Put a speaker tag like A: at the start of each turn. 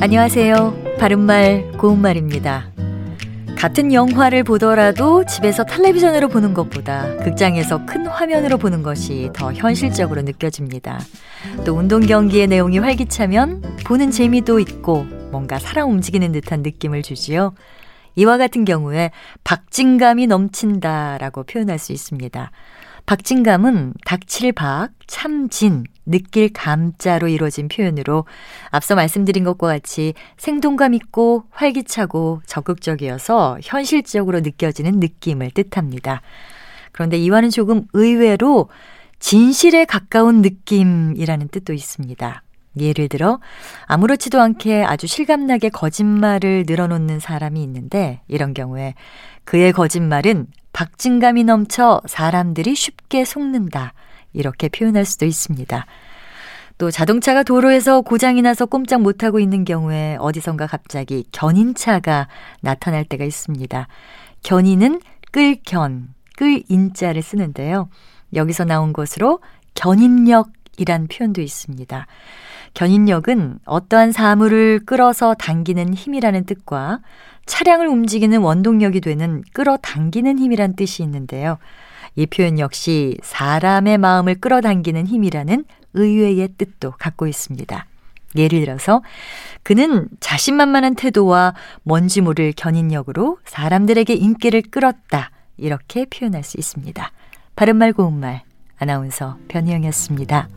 A: 안녕하세요. 바른말 고운말입니다. 같은 영화를 보더라도 집에서 텔레비전으로 보는 것보다 극장에서 큰 화면으로 보는 것이 더 현실적으로 느껴집니다. 또 운동 경기의 내용이 활기차면 보는 재미도 있고 뭔가 살아 움직이는 듯한 느낌을 주지요. 이와 같은 경우에 박진감이 넘친다라고 표현할 수 있습니다. 박진감은 닥칠 박, 참진, 느낄 감자로 이루어진 표현으로 앞서 말씀드린 것과 같이 생동감 있고 활기차고 적극적이어서 현실적으로 느껴지는 느낌을 뜻합니다. 그런데 이와는 조금 의외로 진실에 가까운 느낌이라는 뜻도 있습니다. 예를 들어 아무렇지도 않게 아주 실감나게 거짓말을 늘어놓는 사람이 있는데 이런 경우에 그의 거짓말은 박진감이 넘쳐 사람들이 쉽게 속는다. 이렇게 표현할 수도 있습니다. 또 자동차가 도로에서 고장이 나서 꼼짝 못하고 있는 경우에 어디선가 갑자기 견인차가 나타날 때가 있습니다. 견인은 끌견, 끌인자를 쓰는데요. 여기서 나온 것으로 견인력이란 표현도 있습니다. 견인력은 어떠한 사물을 끌어서 당기는 힘이라는 뜻과 차량을 움직이는 원동력이 되는 끌어당기는 힘이란 뜻이 있는데요. 이 표현 역시 사람의 마음을 끌어당기는 힘이라는 의외의 뜻도 갖고 있습니다. 예를 들어서 그는 자신만만한 태도와 뭔지 모를 견인력으로 사람들에게 인기를 끌었다. 이렇게 표현할 수 있습니다. 바른말 고운말 아나운서 변희영이었습니다.